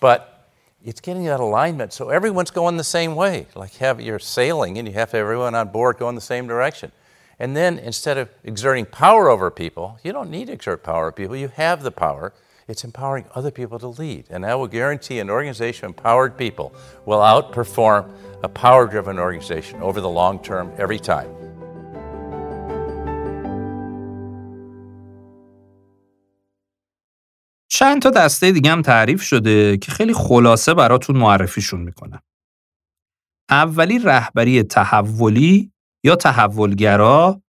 But it's getting that alignment so everyone's going the same way. Like have you're sailing and you have everyone on board going the same direction. And then instead of exerting power over people, you don't need to exert power over people. You have the power. it's empowering other people to lead. And I will guarantee an organization of empowered people will outperform a power driven organization over the long term every time.
چند تا دسته دیگه هم تعریف شده که خیلی خلاصه براتون معرفیشون می‌کنم. اولی رهبری تحولی یا تحولگرا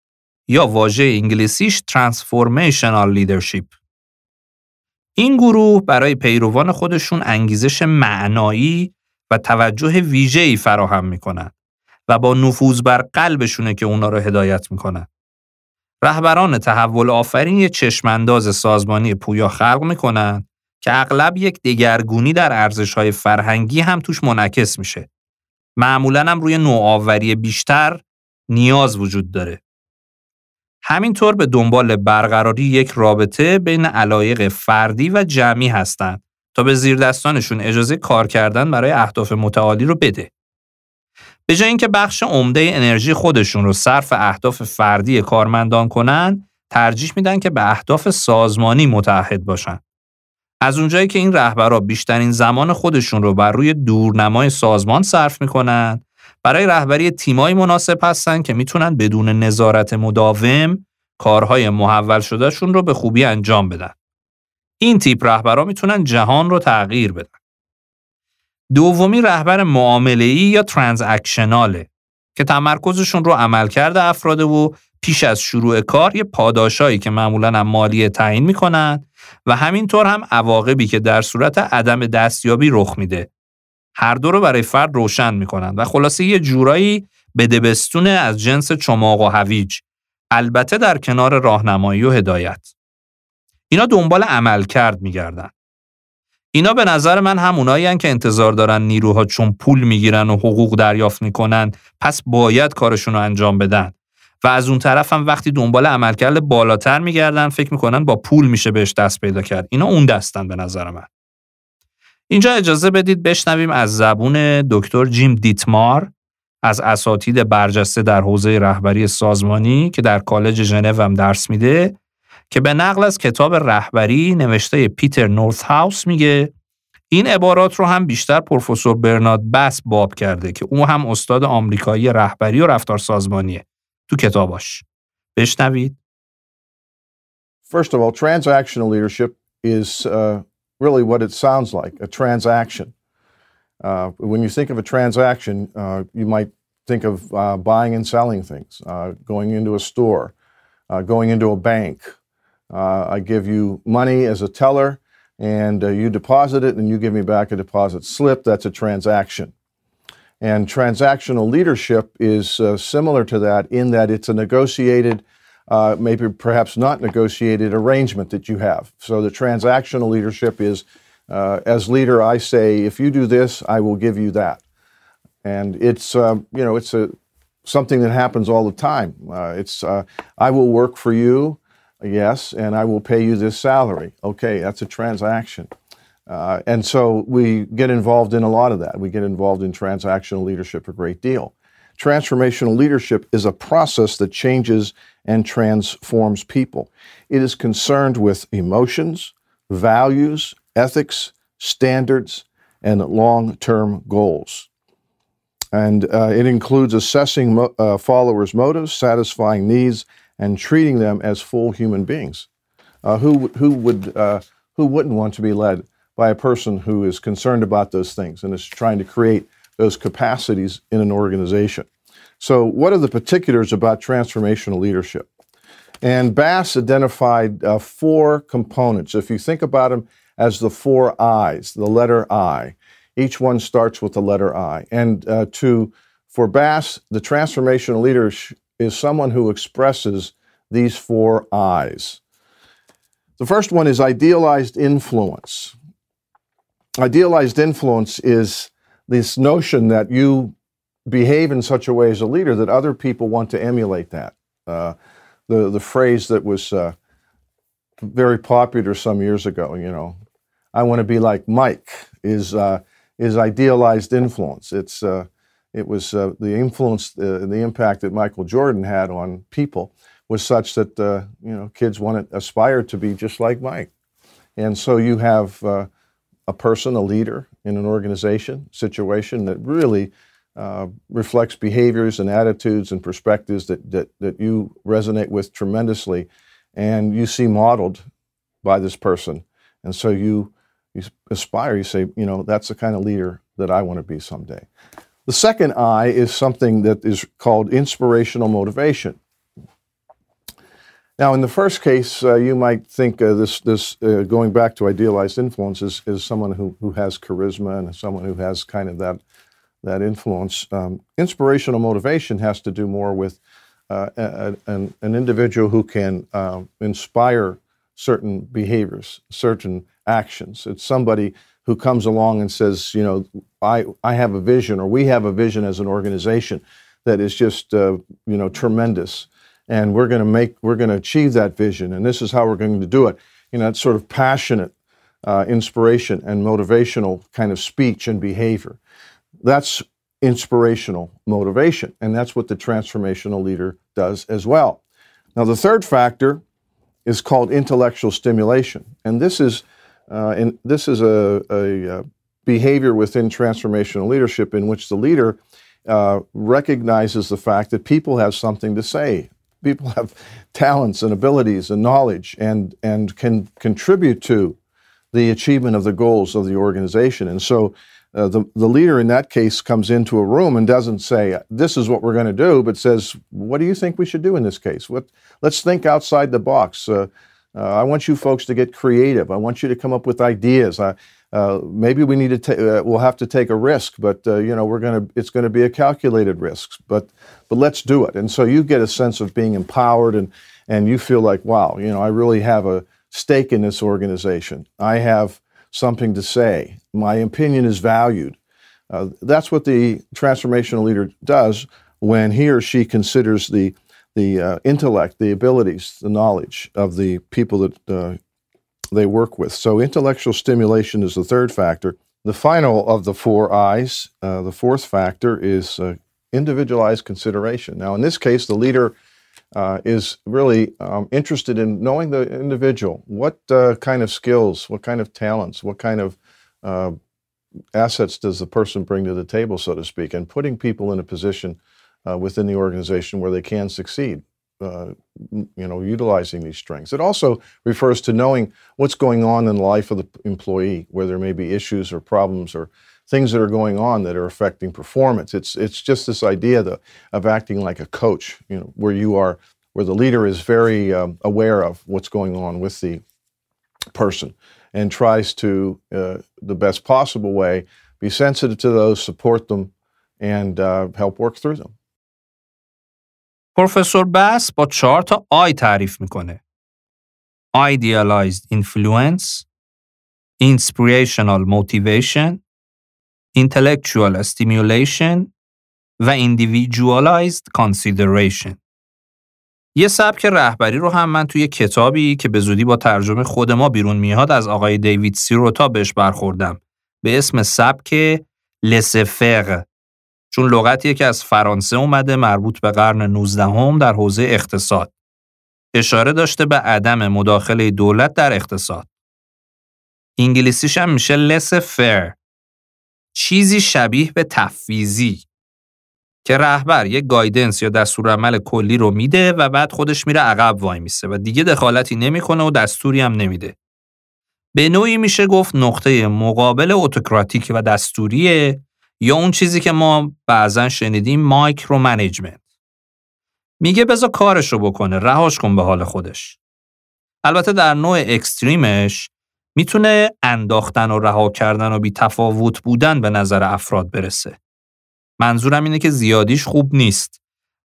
یا واژه انگلیسیش Transformational Leadership. این گروه برای پیروان خودشون انگیزش معنایی و توجه ویژه‌ای فراهم می‌کنن و با نفوذ بر قلبشونه که اونا رو هدایت می‌کنن. رهبران تحول آفرین یه چشمانداز سازمانی پویا خلق می‌کنن که اغلب یک دگرگونی در ارزش‌های فرهنگی هم توش منعکس میشه. معمولا هم روی نوآوری بیشتر نیاز وجود داره. همینطور به دنبال برقراری یک رابطه بین علایق فردی و جمعی هستند تا به زیردستانشون اجازه کار کردن برای اهداف متعالی رو بده. به جای اینکه بخش عمده انرژی خودشون رو صرف اهداف فردی کارمندان کنن، ترجیح میدن که به اهداف سازمانی متحد باشن. از اونجایی که این رهبرا بیشترین زمان خودشون رو بر روی دورنمای سازمان صرف می‌کنن، برای رهبری تیمایی مناسب هستن که می‌تونن بدون نظارت مداوم کارهای محول شدهشون رو به خوبی انجام بدن. این تیپ رهبرا می‌تونن جهان رو تغییر بدن. دومی رهبر معامله‌ای یا ترانزکشناله که تمرکزشون رو عملکرد افراد و پیش از شروع کار یه پاداشایی که معمولا هم مالی تعیین می‌کنن و همینطور هم عواقبی که در صورت عدم دستیابی رخ میده. هر دو رو برای فرد روشن می‌کنن و خلاصه یه جورایی بدبستونه از جنس چماق و هویج البته در کنار راهنمایی و هدایت. اینا دنبال عمل کرد میگردن. اینا به نظر من همونایی که انتظار دارن نیروها چون پول می‌گیرن و حقوق دریافت می‌کنن پس باید کارشون رو انجام بدن. و از اون طرف هم وقتی دنبال عملکرد بالاتر میگردن فکر می‌کنن با پول میشه بهش دست پیدا کرد. اینا اون دستن به نظر من. اینجا اجازه بدید بشنویم از زبون دکتر جیم دیتمار از اساتید برجسته در حوزه رهبری سازمانی که در کالج ژنو هم درس میده. که به نقل از کتاب رهبری نوشته پیتر نورث هاوس میگه این عبارات رو هم بیشتر پروفسور برنارد بس باب کرده که او هم استاد آمریکایی رهبری و رفتار سازمانیه تو کتاباش بشنوید
First of all, transactional leadership is uh, really what it sounds like a transaction. Uh, when you think of a transaction, uh, you might think of uh, buying and selling things, uh, going into a store, uh, going into a bank. Uh, I give you money as a teller, and you deposit it, and you give me back a deposit slip. That's a transaction. And transactional leadership is similar to that in that it's a negotiated uh, maybe perhaps not negotiated arrangement that you have. So the transactional leadership is, uh, as leader, I say, if you do this, I will give you that, and it's uh, you know it's a something that happens all the time. Uh, it's uh, I will work for you, yes, and I will pay you this salary. Okay, that's a transaction. Uh, and so we get involved in a lot of that. We get involved in transactional leadership a great deal. Transformational leadership is a process that changes and transforms people. It is concerned with emotions, values, ethics, standards, and long term goals. And uh, it includes assessing mo- uh, followers' motives, satisfying needs, and treating them as full human beings. Uh, who, who, would, uh, who wouldn't want to be led by a person who is concerned about those things and is trying to create those capacities in an organization? So, what are the particulars about transformational leadership? And Bass identified uh, four components. If you think about them as the four I's, the letter I, each one starts with the letter I. And uh, to for Bass, the transformational leader is someone who expresses these four I's. The first one is idealized influence. Idealized influence is this notion that you behave in such a way as a leader that other people want to emulate that. Uh, the the phrase that was uh, very popular some years ago, you know, I want to be like Mike, is uh, is idealized influence. It's uh, it was uh, the influence, uh, the impact that Michael Jordan had on people was such that you know kids want to aspire to be just like Mike. And so you have uh, a person, a leader in an organization, situation that really uh, reflects behaviors and attitudes and perspectives that, that, that you resonate with tremendously and you see modeled by this person. And so you, you aspire, you say, you know, that's the kind of leader that I want to be someday. The second I is something that is called inspirational motivation. Now, in the first case, uh, you might think uh, this, this uh, going back to idealized influence is, is someone who, who has charisma and someone who has kind of that, that influence. Um, inspirational motivation has to do more with uh, a, an, an, individual who can um, inspire certain behaviors, certain actions. It's somebody who comes along and says, you know, I, I have a vision or we have a vision as an organization that is just, uh, you know, tremendous. And we're going to make we're going to achieve that vision and this is how we're going to do it. You know that sort of passionate uh, inspiration and motivational kind of speech and behavior. That's inspirational motivation and that's what the transformational leader does as well. Now the third factor is called intellectual stimulation. And this is uh, and this is a, a, a, behavior within transformational leadership in which the leader uh, recognizes the fact that people have something to say people have talents and abilities and knowledge and, and can contribute to the achievement of the goals of the organization. And so uh, the, the leader in that case comes into a room and doesn't say, this is what we're going to do, but says, what do you think we should do in this case? What, let's think outside the box. Uh, uh, I want you folks to get creative. I want you to come up with ideas. I, uh, maybe we need to ta- uh, we'll have to take a risk, but uh, you know we're gonna it's going to be a calculated risk, but but let's do it. And so you get a sense of being empowered, and and you feel like wow, you know I really have a stake in this organization. I have something to say. My opinion is valued. Uh, that's what the transformational leader does when he or she considers the the uh, intellect, the abilities, the knowledge of the people that uh, they work with. So, intellectual stimulation is the third factor. The final of the four I's, uh, the fourth factor, is uh, individualized consideration. Now, in this case, the leader uh, is really um, interested in knowing the individual. What uh, kind of skills, what kind of talents, what kind of assets does the person bring to the table, so to speak, and putting people in a position uh, within the organization where they can succeed uh, you know, utilizing these strengths. It also refers to knowing what's going on in the life of the employee, where there may be issues or problems or things that are going on that are affecting performance. It's it's just this idea the, of acting like a coach, you know, where you are, where the leader is very um, aware of what's going on with the person and tries to, uh, the best possible way, be sensitive to those, support them, and uh, help work through them.
پروفسور بس با چهار تا آی تعریف می‌کنه. Idealized Influence Inspirational Motivation Intellectual Stimulation و Individualized Consideration. یه سبک رهبری رو هم من توی کتابی که به زودی با ترجمه خود ما بیرون میاد از آقای دیوید سیروتا بهش برخوردم. به اسم سبک لسفر چون لغتیه که از فرانسه اومده مربوط به قرن 19 هم در حوزه اقتصاد. اشاره داشته به عدم مداخله دولت در اقتصاد. انگلیسیش هم میشه لس فر. چیزی شبیه به تفویزی که رهبر یک گایدنس یا دستورالعمل کلی رو میده و بعد خودش میره عقب وای میسه و دیگه دخالتی نمی‌کنه و دستوری هم نمیده. به نوعی میشه گفت نقطه مقابل اتوکراتیک و دستوریه یا اون چیزی که ما بعضا شنیدیم micromanagement میگه بذار کارشو بکنه رهاش کن به حال خودش. البته در نوع extreme ش می‌تونه انداختن و رها کردن و بی تفاوت بودن به نظر افراد برسه. منظورم اینه که زیادیش خوب نیست.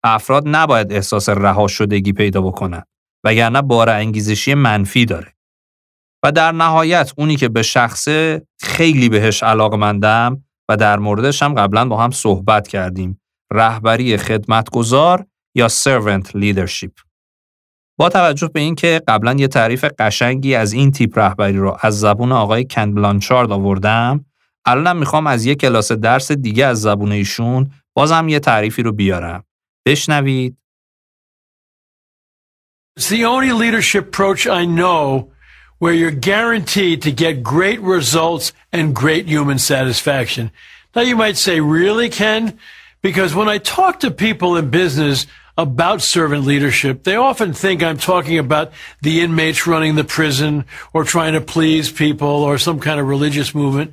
افراد نباید احساس رها شدگی پیدا بکنن وگرنه بار انگیزشی منفی داره. و در نهایت اونی که به شخصه خیلی بهش علاقمندم و در موردش هم قبلا با هم صحبت کردیم. رهبری خدمتگزار یا servant leadership. با توجه به اینکه قبلا یه تعریف قشنگی از این تیپ رهبری رو از زبون آقای کن بلانچارد آوردم، الانم می‌خوام از یه کلاس درس دیگه از زبون ایشون بازم یه تعریفی رو بیارم. بشنوید.
It's the only leadership approach I know where you're guaranteed to get great results and great human satisfaction. Now you might say, really, Ken? Because when I talk to people in business about servant leadership, they often think I'm talking about the inmates running the prison or trying to please people or some kind of religious movement.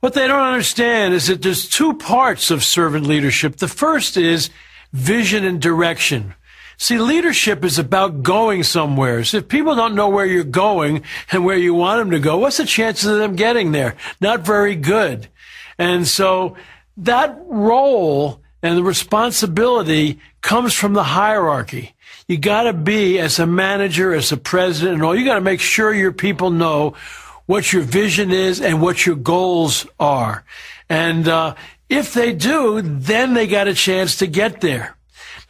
What they don't understand is that there's two parts of servant leadership. The first is vision and direction. See, leadership is about going somewhere. So if people don't know where you're going and where you want them to go, what's the chances of them getting there? Not very good. And so that role and the responsibility comes from the hierarchy. You got to be, as a manager, as a president, and all, you got to make sure your people know what your vision is and what your goals are. And uh, if they do, then they got a chance to get there.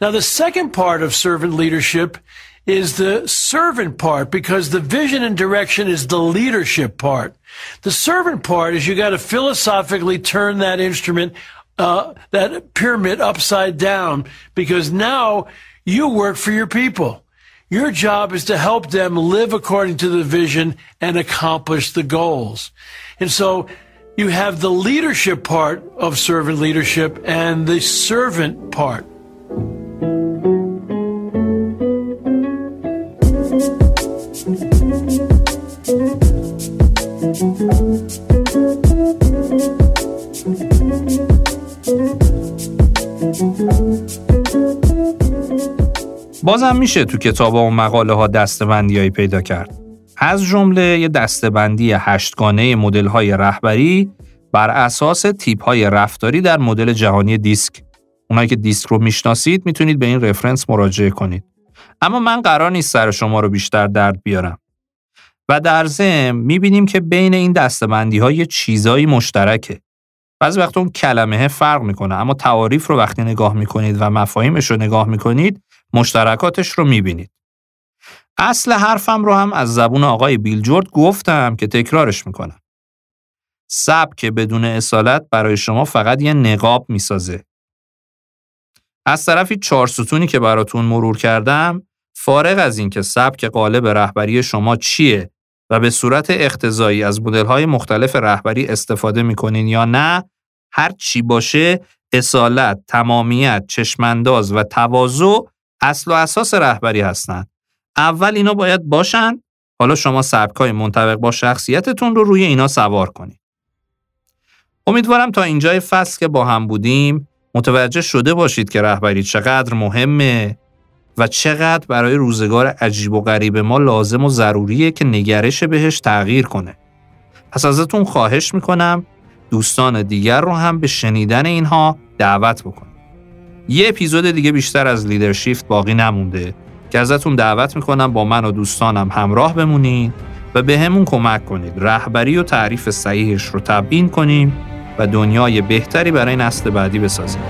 Now, the second part of servant leadership is the servant part because the vision and direction is the leadership part. The servant part is you got to philosophically turn that instrument, uh, that pyramid upside down because now you work for your people. Your job is to help them live according to the vision and accomplish the goals. And so you have the leadership part of servant leadership and the servant part.
بازم میشه تو کتاب و مقاله ها دستبندی پیدا کرد. از جمله یه دستبندی هشتگانه مدل های رهبری بر اساس تیپ های رفتاری در مدل جهانی دیسک. اونایی که دیسک رو می‌شناسید می‌تونید به این رفرنس مراجعه کنید. اما من قرار نیست سر شما رو بیشتر درد بیارم. و در ضمن می‌بینیم که بین این دستبندی ها چیزایی مشترکه. بعضی وقت اون کلمه فرق می‌کنه اما تعاریف رو وقتی نگاه می‌کنید و مفاهیمش رو نگاه می‌کنید مشترکاتش رو می‌بینید. اصل حرفم رو هم از زبون آقای بیلجورد گفتم که تکرارش می‌کنم. سبک بدون اصالت برای شما فقط یه نقاب می‌سازه. از طرفی چهار ستونی که براتون مرور کردم فارغ از اینکه سبک قالب رهبری شما چیه و به صورت اختزایی از های مختلف رهبری استفاده می‌کنین یا نه هر چی باشه اصالت، تمامیت، چشمانداز و تواضع اصل و اساس رهبری هستند. اول اینا باید باشن حالا شما سبکای منطبق با شخصیتتون رو روی اینا سوار کنید. امیدوارم تا اینجای فصل که با هم بودیم متوجه شده باشید که رهبری چقدر مهمه و چقدر برای روزگار عجیب و غریب ما لازم و ضروریه که نگرش بهش تغییر کنه. پس ازتون خواهش می‌کنم دوستان دیگر رو هم به شنیدن اینها دعوت بکنید. یه اپیزود دیگه بیشتر از لیدرشیفت باقی نمونده که ازتون دعوت می‌کنم با من و دوستانم همراه بمونید و به همون کمک کنید رهبری و تعریف صحیحش رو تبیین کنیم و دنیای بهتری برای نسل بعدی بسازیم.